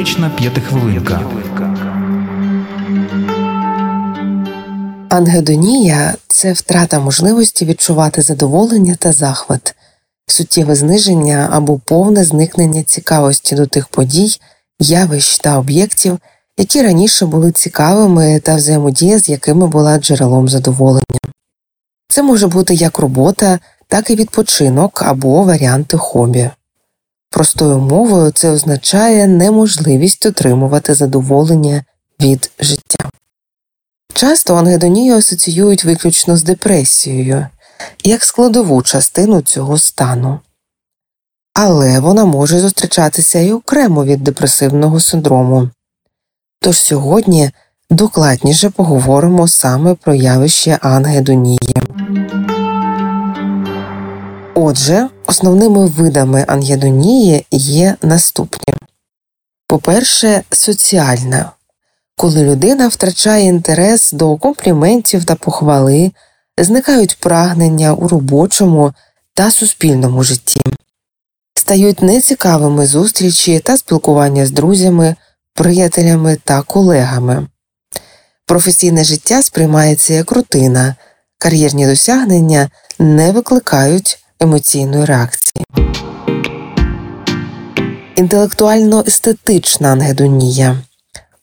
Психотерапевтична п'ятихвилинка. Ангедонія це втрата можливості відчувати задоволення та захват, суттєве зниження або повне зникнення цікавості до тих подій, явищ та об'єктів, які раніше були цікавими та взаємодія з якими була джерелом задоволення. Це може бути як робота, так і відпочинок або варіанти хобі. Простою мовою це означає неможливість отримувати задоволення від життя. Часто ангедонію асоціюють виключно з депресією, як складову частину цього стану, але вона може зустрічатися і окремо від депресивного синдрому. Тож сьогодні докладніше поговоримо саме про явище ангедонії. Отже, основними видами ангедонії є наступні. По-перше, соціальна, коли людина втрачає інтерес до компліментів та похвали, зникають прагнення у робочому та суспільному житті, стають нецікавими зустрічі та спілкування з друзями, приятелями та колегами. Професійне життя сприймається як рутина, кар'єрні досягнення не викликають емоційної реакції. Інтелектуально естетична ангедонія,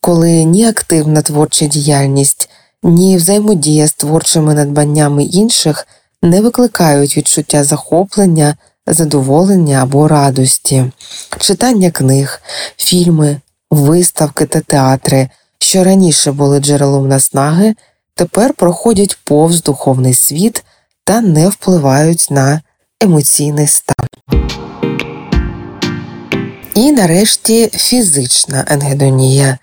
коли ні активна творча діяльність, ні взаємодія з творчими надбаннями інших не викликають відчуття захоплення, задоволення або радості, читання книг, фільми, виставки та театри, що раніше були джерелом наснаги, тепер проходять повз духовний світ та не впливають на емоційний стан. І нарешті фізична ангедонія,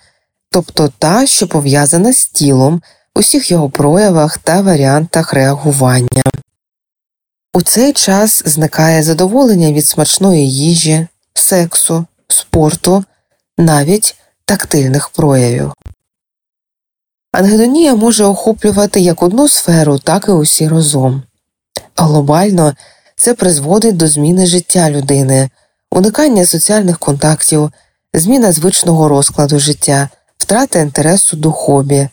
тобто та, що пов'язана з тілом, усіх його проявах та варіантах реагування. У цей час зникає задоволення від смачної їжі, сексу, спорту, навіть тактильних проявів. Ангедонія може охоплювати як одну сферу, так і усі разом. Глобально це призводить до зміни життя людини, уникання соціальних контактів, зміна звичного розкладу життя, втрата інтересу до хобі,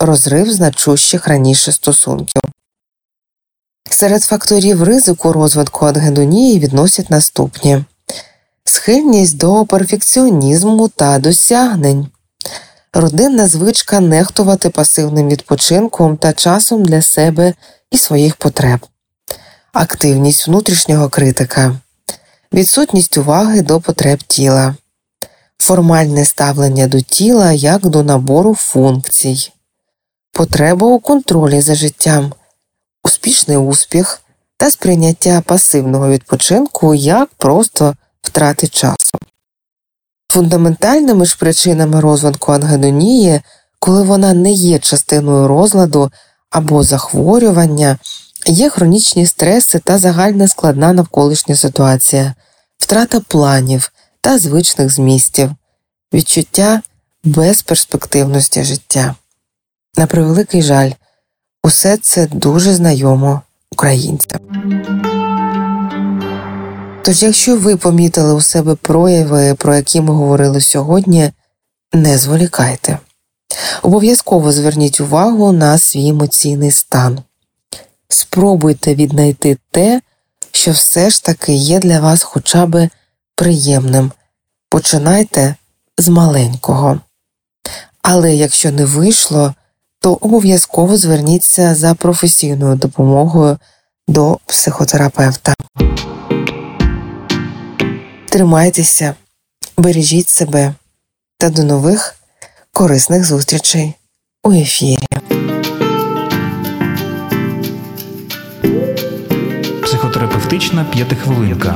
розрив значущих раніше стосунків. Серед факторів ризику розвитку ангедонії відносять наступні. Схильність до перфекціонізму та досягнень, родинна звичка нехтувати пасивним відпочинком та часом для себе і своїх потреб, активність внутрішнього критика, відсутність уваги до потреб тіла, формальне ставлення до тіла як до набору функцій, потреба у контролі за життям, успішний успіх та сприйняття пасивного відпочинку як просто втрати часу. Фундаментальними ж причинами розвитку ангедонії, коли вона не є частиною розладу або захворювання, є хронічні стреси та загальна складна навколишня ситуація, втрата планів та звичних змістів, відчуття безперспективності життя. На превеликий жаль, усе це дуже знайомо українцям. Тож, якщо ви помітили у себе прояви, про які ми говорили сьогодні, не зволікайте. Обов'язково зверніть увагу на свій емоційний стан. Спробуйте віднайти те, що все ж таки є для вас хоча б приємним. Починайте з маленького. Але якщо не вийшло, то обов'язково зверніться за професійною допомогою до психотерапевта. Тримайтеся, бережіть себе та до нових корисних зустрічей у ефірі. Психотерапевтична п'ятихвилинка.